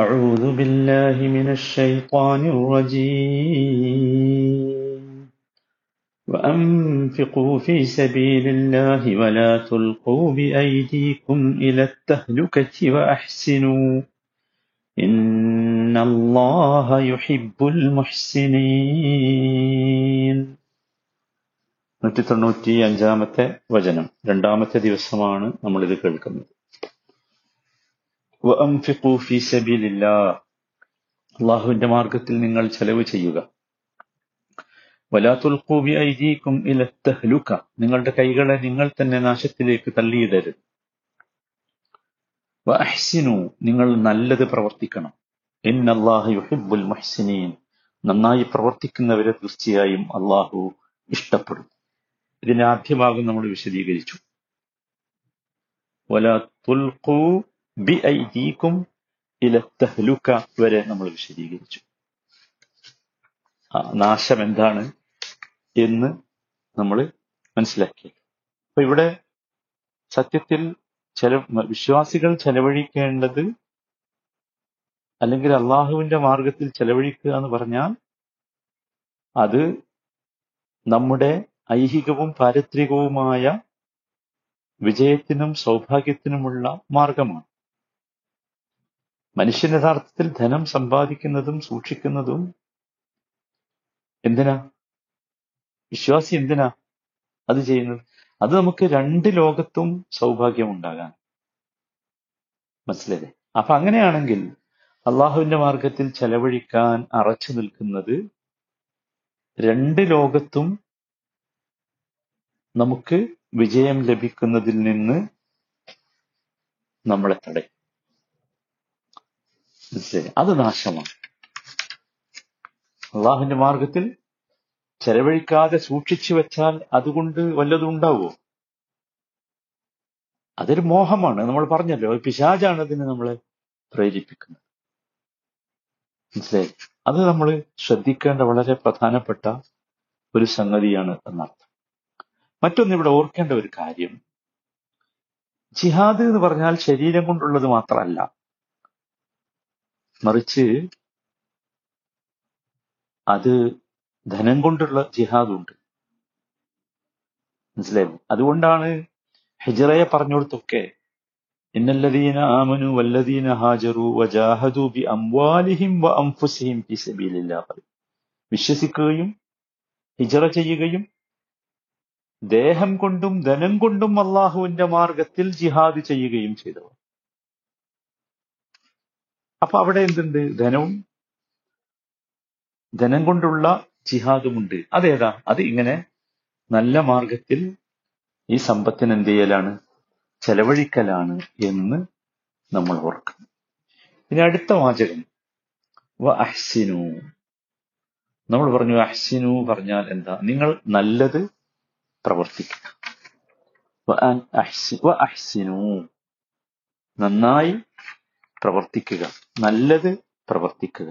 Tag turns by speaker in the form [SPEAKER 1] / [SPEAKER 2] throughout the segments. [SPEAKER 1] أعوذ بالله من الشيطان الرجيم وأنفقوا في سبيل الله ولا تلقوا بأيديكم إلى التهلكة وأحسنوا إن الله يحب المحسنين നൂറ്റി തൊണ്ണൂറ്റി അഞ്ചാമത്തെ വചനം രണ്ടാമത്തെ ദിവസമാണ് നമ്മളിത് കേൾക്കുന്നത് ഫീ അള്ളാഹുവിന്റെ മാർഗത്തിൽ നിങ്ങൾ ചെലവ് ചെയ്യുക നിങ്ങളുടെ കൈകളെ നിങ്ങൾ തന്നെ നാശത്തിലേക്ക് തള്ളിയിടരുത് വഅഹ്സിനു നിങ്ങൾ നല്ലത് പ്രവർത്തിക്കണം ഇന്നല്ലാഹു യുഹിബ്ബുൽ മഹ്സിനീൻ നന്നായി പ്രവർത്തിക്കുന്നവരെ തീർച്ചയായും അള്ളാഹു ഇഷ്ടപ്പെടും ഇതിന്റെ ആദ്യ ഭാഗം നമ്മൾ വിശദീകരിച്ചു ബി ഇല തഹ്ലുക്ക വരെ നമ്മൾ വിശദീകരിച്ചു നാശം എന്താണ് എന്ന് നമ്മൾ മനസ്സിലാക്കി അപ്പൊ ഇവിടെ സത്യത്തിൽ ചെല വിശ്വാസികൾ ചെലവഴിക്കേണ്ടത് അല്ലെങ്കിൽ അള്ളാഹുവിന്റെ മാർഗത്തിൽ ചെലവഴിക്കുക എന്ന് പറഞ്ഞാൽ അത് നമ്മുടെ ഐഹികവും പാരിത്രികവുമായ വിജയത്തിനും സൗഭാഗ്യത്തിനുമുള്ള മാർഗമാണ് മനുഷ്യൻ യഥാർത്ഥത്തിൽ ധനം സമ്പാദിക്കുന്നതും സൂക്ഷിക്കുന്നതും എന്തിനാ വിശ്വാസി എന്തിനാ അത് ചെയ്യുന്നത് അത് നമുക്ക് രണ്ട് ലോകത്തും സൗഭാഗ്യം ഉണ്ടാകാൻ മനസ്സിലല്ലേ അപ്പൊ അങ്ങനെയാണെങ്കിൽ അള്ളാഹുവിന്റെ മാർഗത്തിൽ ചെലവഴിക്കാൻ അറച്ചു നിൽക്കുന്നത് രണ്ട് ലോകത്തും നമുക്ക് വിജയം ലഭിക്കുന്നതിൽ നിന്ന് നമ്മളെ തടയും ശരി അത് നാശമാണ് അള്ളാഹുവിന്റെ മാർഗത്തിൽ ചെലവഴിക്കാതെ സൂക്ഷിച്ചു വെച്ചാൽ അതുകൊണ്ട് വല്ലതും ഉണ്ടാവുമോ അതൊരു മോഹമാണ് നമ്മൾ പറഞ്ഞല്ലോ പിശാജാണ് അതിന് നമ്മളെ പ്രേരിപ്പിക്കുന്നത് മനസ്സിലായി അത് നമ്മൾ ശ്രദ്ധിക്കേണ്ട വളരെ പ്രധാനപ്പെട്ട ഒരു സംഗതിയാണ് എന്നർത്ഥം മറ്റൊന്ന് ഇവിടെ ഓർക്കേണ്ട ഒരു കാര്യം ജിഹാദ് എന്ന് പറഞ്ഞാൽ ശരീരം കൊണ്ടുള്ളത് മാത്രമല്ല മറിച്ച് അത് ധനം കൊണ്ടുള്ള ജിഹാദുണ്ട് മനസ്സിലായോ അതുകൊണ്ടാണ് ഹിജറയെ പറഞ്ഞുകൊടുത്തൊക്കെ ഇന്നല്ലദീന ആമനു വല്ലദീന ഹാജറു വജാഹദു ബി അംവാലിഹിം വ അംഫുസിഹിം ഫി സബീലില്ല പറയും വിശ്വസിക്കുകയും ഹിജറ ചെയ്യുകയും ദേഹം കൊണ്ടും ധനം കൊണ്ടും അള്ളാഹുവിന്റെ മാർഗത്തിൽ ജിഹാദ് ചെയ്യുകയും ചെയ്തവർ അപ്പൊ അവിടെ എന്തുണ്ട് ധനവും ധനം കൊണ്ടുള്ള ജിഹാദുമുണ്ട് അതേതാ അത് ഇങ്ങനെ നല്ല മാർഗത്തിൽ ഈ സമ്പത്തിന് എന്ത് ചെയ്യലാണ് ചെലവഴിക്കലാണ് എന്ന് നമ്മൾ ഓർക്കണം ഇനി അടുത്ത വാചകം വ അഹ്സിനു നമ്മൾ പറഞ്ഞു അഹ്സിനു പറഞ്ഞാൽ എന്താ നിങ്ങൾ നല്ലത് പ്രവർത്തിക്കുക വ അഹ്സിനു നന്നായി പ്രവർത്തിക്കുക നല്ലത് പ്രവർത്തിക്കുക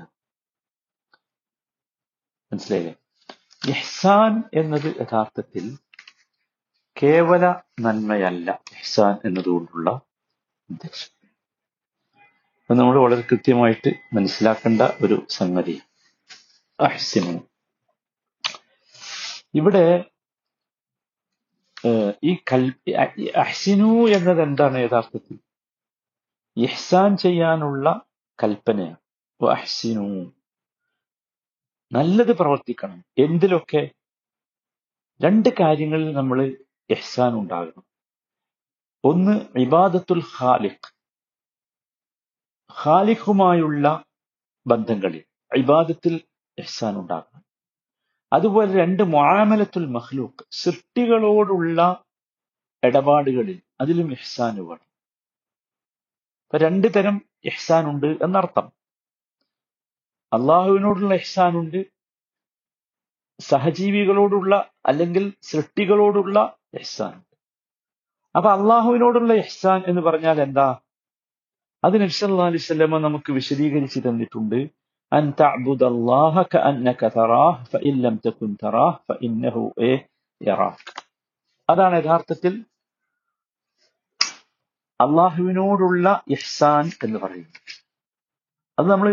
[SPEAKER 1] മനസ്സിലായില്ലേ ഇഹ്സാൻ എന്നത് യഥാർത്ഥത്തിൽ കേവല നന്മയല്ല ഇഹ്സാൻ എന്നതുകൊണ്ടുള്ള ഉദ്ദേശം അത് നമ്മൾ വളരെ കൃത്യമായിട്ട് മനസ്സിലാക്കേണ്ട ഒരു സംഗതി അഹസ്യമാണ് ഇവിടെ ഈ കൽ അഹ്സിനു എന്നത് എന്താണ് യഥാർത്ഥത്തിൽ ഇഹ്സാൻ ചെയ്യാനുള്ള കൽപ്പനയാണ് നല്ലത് പ്രവർത്തിക്കണം എന്തിലൊക്കെ രണ്ട് കാര്യങ്ങളിൽ നമ്മൾ എഹ്സാൻ ഉണ്ടാകണം ഒന്ന് ഇബാദത്തുൽ ഖാലിഖ് ഖാലിഖുമായുള്ള ബന്ധങ്ങളിൽ ഇബാദത്തിൽ എഹ്സാൻ ഉണ്ടാകണം അതുപോലെ രണ്ട് മുആമലത്തുൽ മഹ്ലൂക്ക് സൃഷ്ടികളോടുള്ള ഇടപാടുകളിൽ അതിലും എഹ്സാൻ വേണം അപ്പൊ രണ്ട് തരം ഇഹ്സാൻ ഉണ്ട് എന്നർത്ഥം അള്ളാഹുവിനോടുള്ള ഇഹ്സാൻ ഉണ്ട് സഹജീവികളോടുള്ള അല്ലെങ്കിൽ സൃഷ്ടികളോടുള്ള ഇഹ്സാൻ ഉണ്ട് അപ്പൊ അള്ളാഹുവിനോടുള്ള ഇഹ്സാൻ എന്ന് പറഞ്ഞാൽ എന്താ അത് നബ്സ് അലൈഹി സ്വലമ നമുക്ക് വിശദീകരിച്ച് തന്നിട്ടുണ്ട് അതാണ് യഥാർത്ഥത്തിൽ അള്ളാഹുവിനോടുള്ള ഇഹ്സാൻ എന്ന് പറയുന്നു അത് നമ്മൾ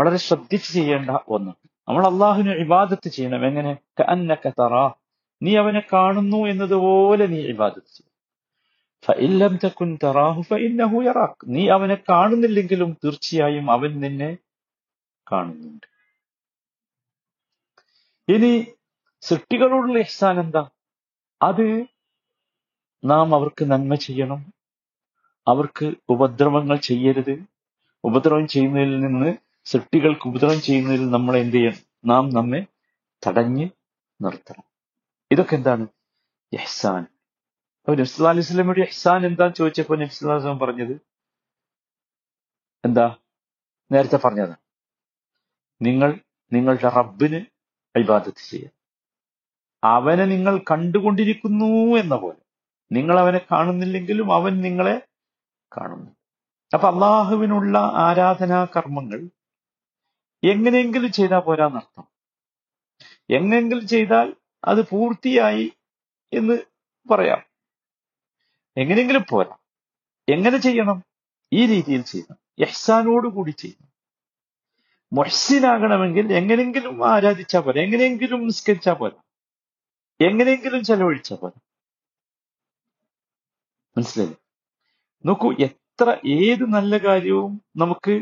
[SPEAKER 1] വളരെ ശ്രദ്ധിച്ച് ചെയ്യേണ്ട ഒന്ന് നമ്മൾ അള്ളാഹുവിന് ഇബാദത്ത് ചെയ്യണം എങ്ങനെ തറ നീ അവനെ കാണുന്നു എന്നതുപോലെ നീ ഇബാദത്ത് ചെയ്യണം നീ അവനെ കാണുന്നില്ലെങ്കിലും തീർച്ചയായും അവൻ നിന്നെ കാണുന്നുണ്ട് ഇനി സൃഷ്ടികളോടുള്ള ഇഹ്സാൻ എന്താ അത് നാം അവർക്ക് നന്മ ചെയ്യണം അവർക്ക് ഉപദ്രവങ്ങൾ ചെയ്യരുത് ഉപദ്രവം ചെയ്യുന്നതിൽ നിന്ന് സൃഷ്ടികൾക്ക് ഉപദ്രവം ചെയ്യുന്നതിൽ നമ്മൾ എന്ത് ചെയ്യണം നാം നമ്മെ തടഞ്ഞ് നിർത്തണം ഇതൊക്കെ എന്താണ് യഹ്സാൻ അപ്പൊ നബ്സ് അലൈഹി സ്വലമയുടെ യഹ്സാൻ എന്താന്ന് ചോദിച്ചപ്പോ നബ്സ് പറഞ്ഞത് എന്താ നേരത്തെ പറഞ്ഞത് നിങ്ങൾ നിങ്ങളുടെ റബ്ബിന് ഇബാദത്ത് ചെയ്യുക അവനെ നിങ്ങൾ കണ്ടുകൊണ്ടിരിക്കുന്നു എന്ന പോലെ നിങ്ങൾ അവനെ കാണുന്നില്ലെങ്കിലും അവൻ നിങ്ങളെ കാണുന്നു അപ്പൊ അള്ളാഹുവിനുള്ള ആരാധനാ കർമ്മങ്ങൾ എങ്ങനെയെങ്കിലും ചെയ്താൽ പോരാന്നർത്ഥം എങ്ങനെങ്കിലും ചെയ്താൽ അത് പൂർത്തിയായി എന്ന് പറയാം എങ്ങനെയെങ്കിലും പോരാ എങ്ങനെ ചെയ്യണം ഈ രീതിയിൽ ചെയ്യണം യഹ്സാനോട് കൂടി ചെയ്യണം മൊഹ്സിനാകണമെങ്കിൽ എങ്ങനെയെങ്കിലും ആരാധിച്ചാൽ പോരാ എങ്ങനെയെങ്കിലും നിസ്കരിച്ചാൽ പോരാ എങ്ങനെയെങ്കിലും ചെലവഴിച്ചാൽ പോരാ മനസ്സിലായി നോക്കൂ എത്ര ഏത് നല്ല കാര്യവും നമുക്ക്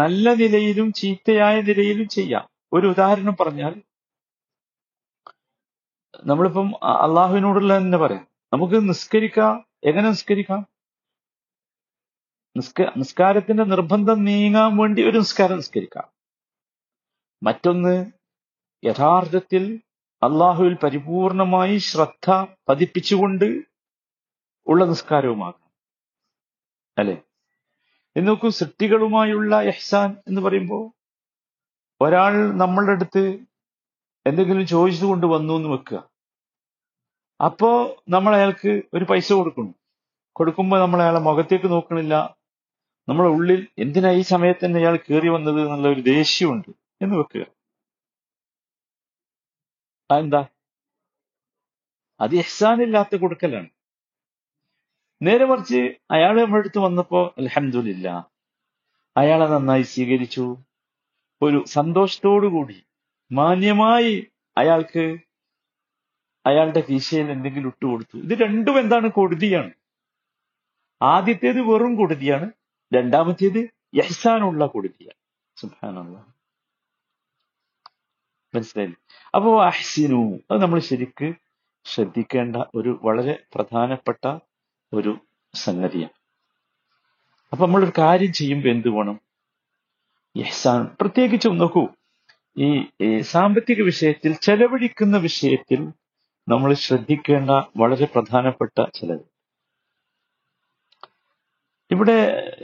[SPEAKER 1] നല്ല നിലയിലും ചീത്തയായ നിലയിലും ചെയ്യാം ഒരു ഉദാഹരണം പറഞ്ഞാൽ നമ്മളിപ്പം അള്ളാഹുവിനോടുള്ള തന്നെ പറയാം നമുക്ക് നിസ്കരിക്കാം എങ്ങനെ നിസ്കരിക്കാം നിസ്ക നിസ്കാരത്തിന്റെ നിർബന്ധം നീങ്ങാൻ വേണ്ടി ഒരു നിസ്കാരം നിസ്കരിക്കാം മറ്റൊന്ന് യഥാർത്ഥത്തിൽ അള്ളാഹുവിൽ പരിപൂർണമായി ശ്രദ്ധ പതിപ്പിച്ചുകൊണ്ട് ഉള്ള നിസ്കാരവുമാകാം അല്ലെ എന്ന് നോക്കും സൃഷ്ടികളുമായുള്ള എഹ്സാൻ എന്ന് പറയുമ്പോൾ ഒരാൾ നമ്മളുടെ അടുത്ത് എന്തെങ്കിലും ചോദിച്ചു കൊണ്ട് വന്നു എന്ന് വെക്കുക അപ്പോ നമ്മൾ അയാൾക്ക് ഒരു പൈസ കൊടുക്കണം കൊടുക്കുമ്പോൾ നമ്മൾ അയാളെ മുഖത്തേക്ക് നോക്കണില്ല നമ്മളെ ഉള്ളിൽ എന്തിനാ ഈ സമയത്ത് തന്നെ അയാൾ കയറി വന്നത് എന്നുള്ള ഒരു ദേഷ്യമുണ്ട് എന്ന് വെക്കുക അതെന്താ അത് എഹ്സാനില്ലാത്ത കൊടുക്കലാണ് നേരെ മറിച്ച് അയാൾ നമ്മുടെ അടുത്ത് വന്നപ്പോ അലഹമില്ല അയാളെ നന്നായി സ്വീകരിച്ചു ഒരു സന്തോഷത്തോടുകൂടി മാന്യമായി അയാൾക്ക് അയാളുടെ കീശയിൽ എന്തെങ്കിലും ഇട്ടു കൊടുത്തു ഇത് രണ്ടും എന്താണ് കൊടുതിയാണ് ആദ്യത്തേത് വെറും കൊടുതിയാണ് രണ്ടാമത്തേത് യഹ്സാനുള്ള കൊടുതിയാണ് സുഭാനുള്ള മനസ്സിലായില്ലേ അപ്പോ അഹ്സിനു അത് നമ്മൾ ശരിക്ക് ശ്രദ്ധിക്കേണ്ട ഒരു വളരെ പ്രധാനപ്പെട്ട ഒരു സംഗതിയാണ് അപ്പൊ നമ്മളൊരു കാര്യം ചെയ്യുമ്പോൾ എന്ത് വേണം എഹ്സാൻ പ്രത്യേകിച്ചും നോക്കൂ ഈ സാമ്പത്തിക വിഷയത്തിൽ ചെലവഴിക്കുന്ന വിഷയത്തിൽ നമ്മൾ ശ്രദ്ധിക്കേണ്ട വളരെ പ്രധാനപ്പെട്ട ചിലത് ഇവിടെ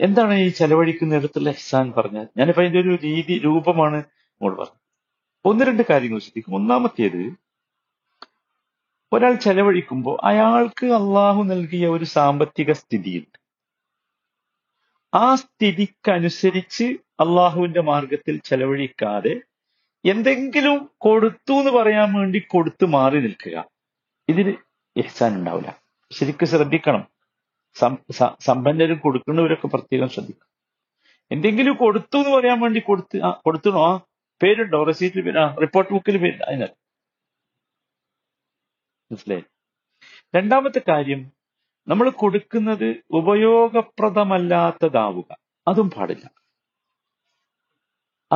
[SPEAKER 1] എന്താണ് ഈ ചെലവഴിക്കുന്ന ഇടത്തുള്ള എഹ്സാൻ പറഞ്ഞത് ഞാനിപ്പോ അതിന്റെ ഒരു രീതി രൂപമാണ് നമ്മൾ പറഞ്ഞത് ഒന്ന് രണ്ട് കാര്യങ്ങൾ ശ്രദ്ധിക്കും ഒന്നാമത്തേത് ഒരാൾ ചെലവഴിക്കുമ്പോൾ അയാൾക്ക് അള്ളാഹു നൽകിയ ഒരു സാമ്പത്തിക സ്ഥിതിയുണ്ട് ആ സ്ഥിതിക്കനുസരിച്ച് അള്ളാഹുവിന്റെ മാർഗത്തിൽ ചെലവഴിക്കാതെ എന്തെങ്കിലും കൊടുത്തു എന്ന് പറയാൻ വേണ്ടി കൊടുത്തു മാറി നിൽക്കുക ഇതിന് എഹ്സാൻ ഉണ്ടാവില്ല ശരിക്കും ശ്രദ്ധിക്കണം സമ്പന്നരും കൊടുക്കുന്നവരൊക്കെ പ്രത്യേകം ശ്രദ്ധിക്കണം എന്തെങ്കിലും കൊടുത്തു എന്ന് പറയാൻ വേണ്ടി കൊടുത്ത് കൊടുത്തണോ ആ പേരുണ്ടോ റെസീറ്റിൽ പേര് റിപ്പോർട്ട് ബുക്കിൽ പേര് അതിനകത്ത് മനസ്സിലായി രണ്ടാമത്തെ കാര്യം നമ്മൾ കൊടുക്കുന്നത് ഉപയോഗപ്രദമല്ലാത്തതാവുക അതും പാടില്ല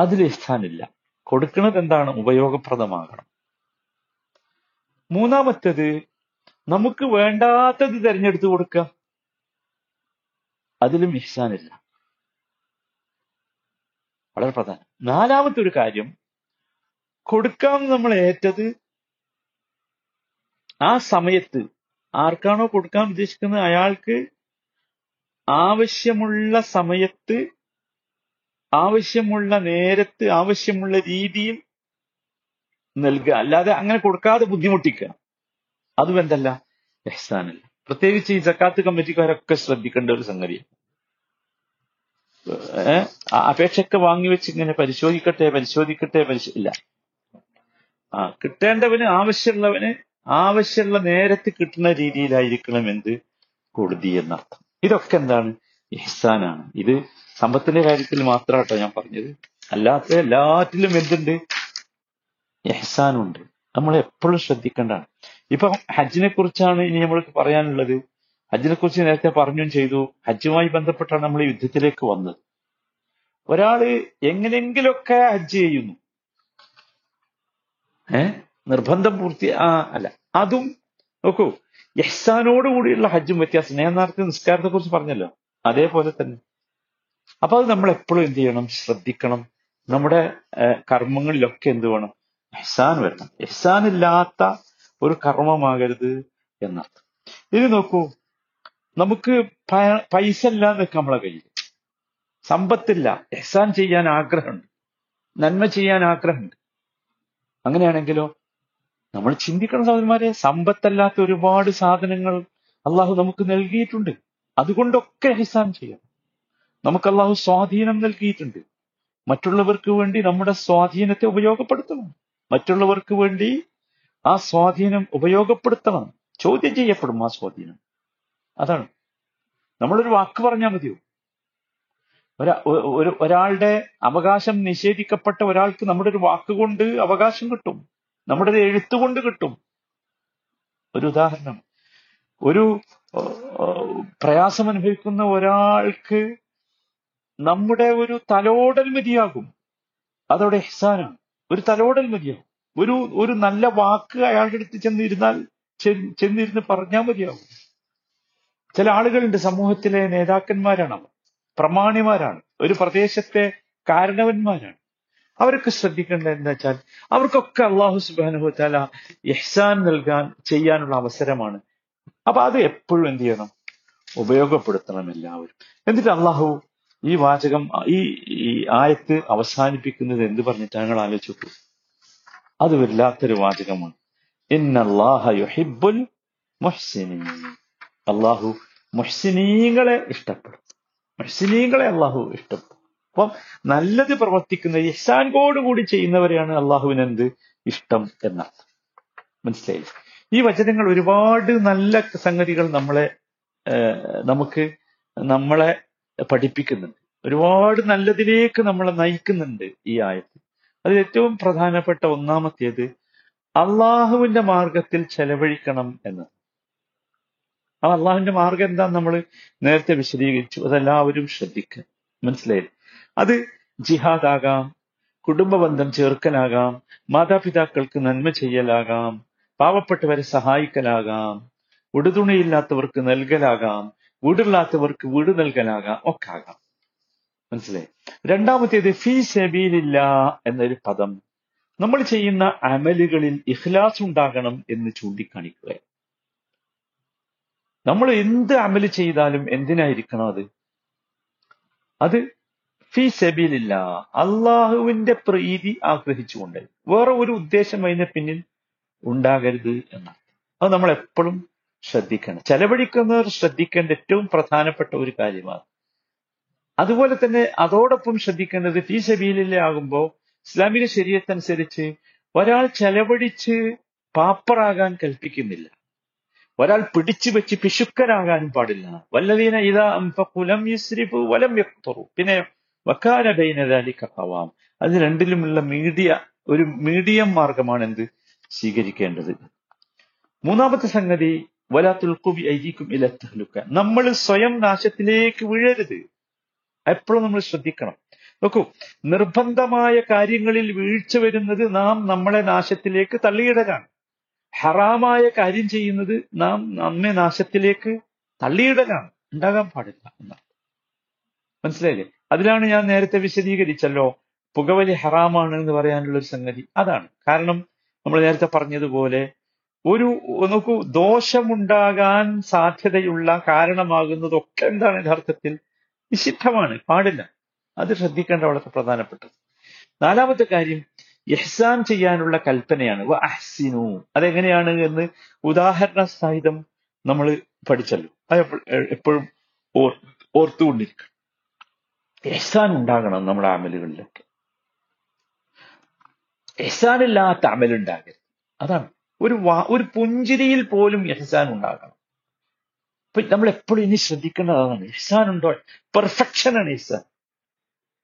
[SPEAKER 1] അതിൽ ഇഷ്ടാനില്ല കൊടുക്കുന്നത് എന്താണ് ഉപയോഗപ്രദമാകണം മൂന്നാമത്തേത് നമുക്ക് വേണ്ടാത്തത് തിരഞ്ഞെടുത്ത് കൊടുക്കുക അതിലും ഇഷ്ടാനില്ല വളരെ പ്രധാനം നാലാമത്തെ ഒരു കാര്യം കൊടുക്കാൻ നമ്മൾ ഏറ്റത് ആ സമയത്ത് ആർക്കാണോ കൊടുക്കാൻ ഉദ്ദേശിക്കുന്നത് അയാൾക്ക് ആവശ്യമുള്ള സമയത്ത് ആവശ്യമുള്ള നേരത്ത് ആവശ്യമുള്ള രീതിയിൽ നൽകുക അല്ലാതെ അങ്ങനെ കൊടുക്കാതെ ബുദ്ധിമുട്ടിക്കുക അതും എന്തല്ല എഹ്സാനല്ല പ്രത്യേകിച്ച് ഈ ജക്കാത്ത് കമ്മിറ്റിക്കാരൊക്കെ ശ്രദ്ധിക്കേണ്ട ഒരു സംഗതിയാണ് അപേക്ഷയൊക്കെ വാങ്ങിവെച്ച് ഇങ്ങനെ പരിശോധിക്കട്ടെ പരിശോധിക്കട്ടെ പരിശോ ഇല്ല ആ കിട്ടേണ്ടവന് ആവശ്യമുള്ളവന് ആവശ്യമുള്ള നേരത്തെ കിട്ടുന്ന രീതിയിലായിരിക്കണം എന്ത് കൊടുതി എന്നർത്ഥം ഇതൊക്കെ എന്താണ് ഇഹ്സാനാണ് ഇത് സമ്പത്തിന്റെ കാര്യത്തിൽ മാത്രമാട്ടോ ഞാൻ പറഞ്ഞത് അല്ലാത്ത എല്ലാറ്റിലും എന്തുണ്ട് എഹ്സാനുണ്ട് നമ്മൾ എപ്പോഴും ശ്രദ്ധിക്കേണ്ടതാണ് ഇപ്പം ഹജ്ജിനെ കുറിച്ചാണ് ഇനി നമ്മൾക്ക് പറയാനുള്ളത് ഹജ്ജിനെ കുറിച്ച് നേരത്തെ പറഞ്ഞും ചെയ്തു ഹജ്ജുമായി ബന്ധപ്പെട്ടാണ് നമ്മൾ യുദ്ധത്തിലേക്ക് വന്നത് ഒരാള് എങ്ങനെങ്കിലൊക്കെ ഹജ്ജ് ചെയ്യുന്നു ഏഹ് നിർബന്ധം പൂർത്തി ആ അല്ല അതും നോക്കൂ യഹ്സാനോട് കൂടിയുള്ള ഹജ്ജും വ്യത്യാസം ഞാൻ നേരത്തെ നിസ്കാരത്തെ കുറിച്ച് പറഞ്ഞല്ലോ അതേപോലെ തന്നെ അപ്പൊ അത് നമ്മൾ എപ്പോഴും എന്ത് ചെയ്യണം ശ്രദ്ധിക്കണം നമ്മുടെ കർമ്മങ്ങളിലൊക്കെ എന്ത് വേണം എഹ്സാൻ വരണം എഹ്സാൻ ഇല്ലാത്ത ഒരു കർമ്മമാകരുത് എന്നർത്ഥം ഇനി നോക്കൂ നമുക്ക് പൈസ ഇല്ലാതെ നിൽക്കാം നമ്മളെ കയ്യിൽ സമ്പത്തില്ല എഹ്സാൻ ചെയ്യാൻ ആഗ്രഹമുണ്ട് നന്മ ചെയ്യാൻ ആഗ്രഹമുണ്ട് അങ്ങനെയാണെങ്കിലോ നമ്മൾ ചിന്തിക്കണം സഹോദരന്മാരെ സമ്പത്തല്ലാത്ത ഒരുപാട് സാധനങ്ങൾ അള്ളാഹു നമുക്ക് നൽകിയിട്ടുണ്ട് അതുകൊണ്ടൊക്കെ ഹിസാൻ ചെയ്യാം നമുക്ക് അള്ളാഹു സ്വാധീനം നൽകിയിട്ടുണ്ട് മറ്റുള്ളവർക്ക് വേണ്ടി നമ്മുടെ സ്വാധീനത്തെ ഉപയോഗപ്പെടുത്തണം മറ്റുള്ളവർക്ക് വേണ്ടി ആ സ്വാധീനം ഉപയോഗപ്പെടുത്തണം ചോദ്യം ചെയ്യപ്പെടും ആ സ്വാധീനം അതാണ് നമ്മളൊരു വാക്ക് പറഞ്ഞാൽ മതിയോ ഒരാളുടെ അവകാശം നിഷേധിക്കപ്പെട്ട ഒരാൾക്ക് നമ്മുടെ ഒരു വാക്കുകൊണ്ട് അവകാശം കിട്ടും നമ്മുടെ ഒരു എഴുത്തുകൊണ്ട് കിട്ടും ഒരു ഉദാഹരണം ഒരു പ്രയാസം അനുഭവിക്കുന്ന ഒരാൾക്ക് നമ്മുടെ ഒരു തലോടൽ മതിയാകും അതവിടെ എഹ്സാനാണ് ഒരു തലോടൽ മതിയാകും ഒരു ഒരു നല്ല വാക്ക് അയാളുടെ അടുത്ത് ചെന്നിരുന്നാൽ ചെന്നിരുന്ന് പറഞ്ഞാൽ മതിയാകും ചില ആളുകളുണ്ട് സമൂഹത്തിലെ നേതാക്കന്മാരാണ് അവർ പ്രമാണിമാരാണ് ഒരു പ്രദേശത്തെ കാരണവന്മാരാണ് അവരൊക്കെ ശ്രദ്ധിക്കേണ്ടത് എന്താ വെച്ചാൽ അവർക്കൊക്കെ അള്ളാഹു സുബാനഹു യഹ്സാൻ ഇഹ്സാൻ നൽകാൻ ചെയ്യാനുള്ള അവസരമാണ് അപ്പൊ അത് എപ്പോഴും എന്ത് ചെയ്യണം ഉപയോഗപ്പെടുത്തണം എല്ലാവരും എന്നിട്ട് അള്ളാഹു ഈ വാചകം ഈ ഈ ആയത്ത് അവസാനിപ്പിക്കുന്നത് എന്ത് പറഞ്ഞിട്ട് ഞങ്ങൾ ആലോചിച്ചു അത് വല്ലാത്തൊരു വാചകമാണ് ഇന്നല്ലാഹുഹിബുൽ മൊഹ്സിനി അള്ളാഹു മൊഹ്സിനീങ്ങളെ ഇഷ്ടപ്പെടും മൊഹ്സിനീങ്ങളെ അള്ളാഹു ഇഷ്ടപ്പെടും അപ്പം നല്ലത് പ്രവർത്തിക്കുന്ന കൂടി ചെയ്യുന്നവരെയാണ് അള്ളാഹുവിന് എന്ത് ഇഷ്ടം എന്നാണ് മനസ്സിലായില്ലേ ഈ വചനങ്ങൾ ഒരുപാട് നല്ല സംഗതികൾ നമ്മളെ നമുക്ക് നമ്മളെ പഠിപ്പിക്കുന്നുണ്ട് ഒരുപാട് നല്ലതിലേക്ക് നമ്മളെ നയിക്കുന്നുണ്ട് ഈ ആയത്ത് അതിൽ ഏറ്റവും പ്രധാനപ്പെട്ട ഒന്നാമത്തേത് അള്ളാഹുവിന്റെ മാർഗത്തിൽ ചെലവഴിക്കണം എന്ന് ആ അള്ളാഹുവിന്റെ മാർഗം എന്താന്ന് നമ്മൾ നേരത്തെ വിശദീകരിച്ചു അതെല്ലാവരും ശ്രദ്ധിക്കുക മനസ്സിലായി അത് ജിഹാദ് കുടുംബ കുടുംബബന്ധം ചേർക്കലാകാം മാതാപിതാക്കൾക്ക് നന്മ ചെയ്യലാകാം പാവപ്പെട്ടവരെ സഹായിക്കലാകാം ഉടുതുണിയില്ലാത്തവർക്ക് നൽകലാകാം വീടില്ലാത്തവർക്ക് വീട് നൽകലാകാം ഒക്കെ ആകാം മനസ്സിലായി രണ്ടാമത്തേത് ഫീ സെബീലില്ല എന്നൊരു പദം നമ്മൾ ചെയ്യുന്ന അമലുകളിൽ ഇഖ്ലാസ് ഉണ്ടാകണം എന്ന് ചൂണ്ടിക്കാണിക്കുക നമ്മൾ എന്ത് അമല് ചെയ്താലും എന്തിനായിരിക്കണം അത് അത് ഫി സബീലില്ല അള്ളാഹുവിന്റെ പ്രീതി ആഗ്രഹിച്ചുകൊണ്ട് വേറെ ഒരു ഉദ്ദേശം അതിന് പിന്നിൽ ഉണ്ടാകരുത് എന്നാണ് അത് നമ്മൾ എപ്പോഴും ശ്രദ്ധിക്കണം ചെലവഴിക്കുന്നവർ ശ്രദ്ധിക്കേണ്ട ഏറ്റവും പ്രധാനപ്പെട്ട ഒരു കാര്യമാണ് അതുപോലെ തന്നെ അതോടൊപ്പം ശ്രദ്ധിക്കേണ്ടത് ഫി സബീലിലെ ആകുമ്പോൾ ഇസ്ലാമിക ശരീരത്തനുസരിച്ച് ഒരാൾ ചെലവഴിച്ച് പാപ്പറാകാൻ കൽപ്പിക്കുന്നില്ല ഒരാൾ പിടിച്ചു വെച്ച് പിശുക്കരാകാനും പാടില്ല വല്ലതീന ഇതാ കുലം യുസ്രിഫു വലം വ്യക്തറു പിന്നെ ബൈന ബൈനദാലിക്ക കവാം അത് രണ്ടിലുമുള്ള മീഡിയ ഒരു മീഡിയം മാർഗമാണ് എന്ത് സ്വീകരിക്കേണ്ടത് മൂന്നാമത്തെ സംഗതി വലാത്തുൽക്കുബി ഐജിക്കും തഹ്ലുക നമ്മൾ സ്വയം നാശത്തിലേക്ക് വീഴരുത് എപ്പോഴും നമ്മൾ ശ്രദ്ധിക്കണം നോക്കൂ നിർബന്ധമായ കാര്യങ്ങളിൽ വീഴ്ച വരുന്നത് നാം നമ്മളെ നാശത്തിലേക്ക് തള്ളിയിടലാണ് ഹറാമായ കാര്യം ചെയ്യുന്നത് നാം നമ്മെ നാശത്തിലേക്ക് തള്ളിയിടലാണ് ഉണ്ടാകാൻ പാടില്ല എന്നാണ് മനസ്സിലായില്ലേ അതിലാണ് ഞാൻ നേരത്തെ വിശദീകരിച്ചല്ലോ പുകവലി ഹറാമാണ് എന്ന് പറയാനുള്ള ഒരു സംഗതി അതാണ് കാരണം നമ്മൾ നേരത്തെ പറഞ്ഞതുപോലെ ഒരു നോക്കൂ ദോഷമുണ്ടാകാൻ സാധ്യതയുള്ള കാരണമാകുന്നതൊക്കെ എന്താണ് യഥാർത്ഥത്തിൽ നിഷിദ്ധമാണ് പാടില്ല അത് ശ്രദ്ധിക്കേണ്ട വളരെ പ്രധാനപ്പെട്ടത് നാലാമത്തെ കാര്യം എഹ്സാൻ ചെയ്യാനുള്ള കൽപ്പനയാണ് അഹ്സിനു അതെങ്ങനെയാണ് എന്ന് ഉദാഹരണ സഹിതം നമ്മൾ പഠിച്ചല്ലോ അത് എപ്പോഴും ഓർത്തുകൊണ്ടിരിക്കണം എഹ്സാൻ ഉണ്ടാകണം നമ്മുടെ അമലുകളിലൊക്കെ എഹ്സാനില്ലാത്ത അമലുണ്ടാകരുത് അതാണ് ഒരു ഒരു പുഞ്ചിരിയിൽ പോലും എഹ്സാൻ ഉണ്ടാകണം അപ്പൊ നമ്മൾ എപ്പോഴും ഇനി ശ്രദ്ധിക്കേണ്ടത് അതാണ് എഹ്സാൻ ഉണ്ടോ പെർഫെക്ഷനാണ് എഹ്സാൻ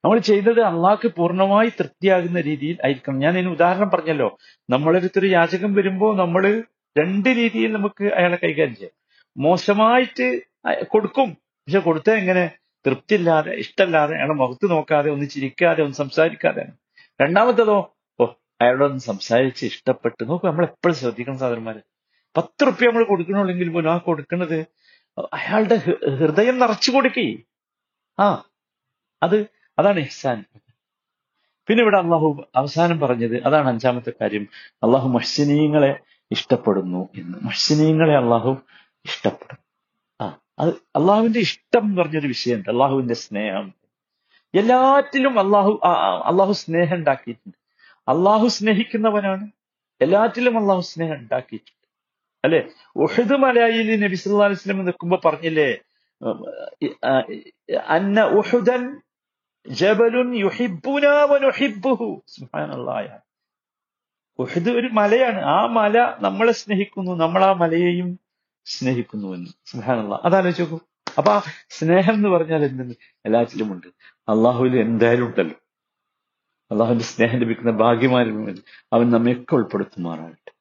[SPEAKER 1] നമ്മൾ ചെയ്തത് അള്ളാഹ്ക്ക് പൂർണ്ണമായി തൃപ്തിയാകുന്ന രീതിയിൽ ആയിരിക്കണം ഞാൻ ഇതിന് ഉദാഹരണം പറഞ്ഞല്ലോ നമ്മളൊരുത്തൊരു യാചകം വരുമ്പോൾ നമ്മൾ രണ്ട് രീതിയിൽ നമുക്ക് അയാളെ കൈകാര്യം ചെയ്യാം മോശമായിട്ട് കൊടുക്കും പക്ഷെ കൊടുത്താൽ എങ്ങനെ തൃപ്തിയില്ലാതെ ഇഷ്ടമില്ലാതെ അയാളെ മുഖത്ത് നോക്കാതെ ഒന്ന് ചിരിക്കാതെ ഒന്ന് സംസാരിക്കാതെ രണ്ടാമത്തതോ ഓ അയാളോടൊന്ന് സംസാരിച്ച് ഇഷ്ടപ്പെട്ട് നോക്കൂ നമ്മൾ എപ്പോഴും ശ്രദ്ധിക്കണം സാധനന്മാര് പത്ത് റുപ്യ നമ്മൾ കൊടുക്കണുള്ളെങ്കിൽ പോലും ആ കൊടുക്കുന്നത് അയാളുടെ ഹൃദയം നിറച്ചു കൊടുക്കേ ആ അത് അതാണ് ഇഹ്സാൻ പിന്നെ ഇവിടെ അള്ളാഹു അവസാനം പറഞ്ഞത് അതാണ് അഞ്ചാമത്തെ കാര്യം അള്ളാഹു മഹ്സിനീയങ്ങളെ ഇഷ്ടപ്പെടുന്നു എന്ന് മഹ്സിനീയങ്ങളെ അള്ളാഹു ഇഷ്ടപ്പെടും അത് അള്ളാഹുവിന്റെ ഇഷ്ടം എന്ന് പറഞ്ഞൊരു വിഷയം അള്ളാഹുവിന്റെ സ്നേഹം എല്ലാറ്റിലും അള്ളാഹു അള്ളാഹു സ്നേഹം ഉണ്ടാക്കിയിട്ടുണ്ട് അള്ളാഹു സ്നേഹിക്കുന്നവനാണ് എല്ലാറ്റിലും അള്ളാഹു സ്നേഹം ഉണ്ടാക്കിയിട്ടുണ്ട് അല്ലെ ഉഹദ് മലയിൽ നബി സല്ലാ അലിസ്ലം നിൽക്കുമ്പോ പറഞ്ഞില്ലേ അന്ന ഉഹുദൻ ജബലുൻ ഉഹദ് ഒരു മലയാണ് ആ മല നമ്മളെ സ്നേഹിക്കുന്നു നമ്മൾ ആ മലയെയും സ്നേഹിക്കുന്നുവെന്ന് സ്നേഹമുള്ള അതാലോചിച്ച് നോക്കൂ അപ്പൊ ആ സ്നേഹം എന്ന് പറഞ്ഞാൽ എന്തെന്ന് ഉണ്ട് അള്ളാഹുവിൽ എന്തായാലും ഉണ്ടല്ലോ അള്ളാഹുവിന്റെ സ്നേഹം ലഭിക്കുന്ന ഭാഗ്യമാരും അവൻ നമ്മയൊക്കെ ഉൾപ്പെടുത്തുമാറാകട്ടെ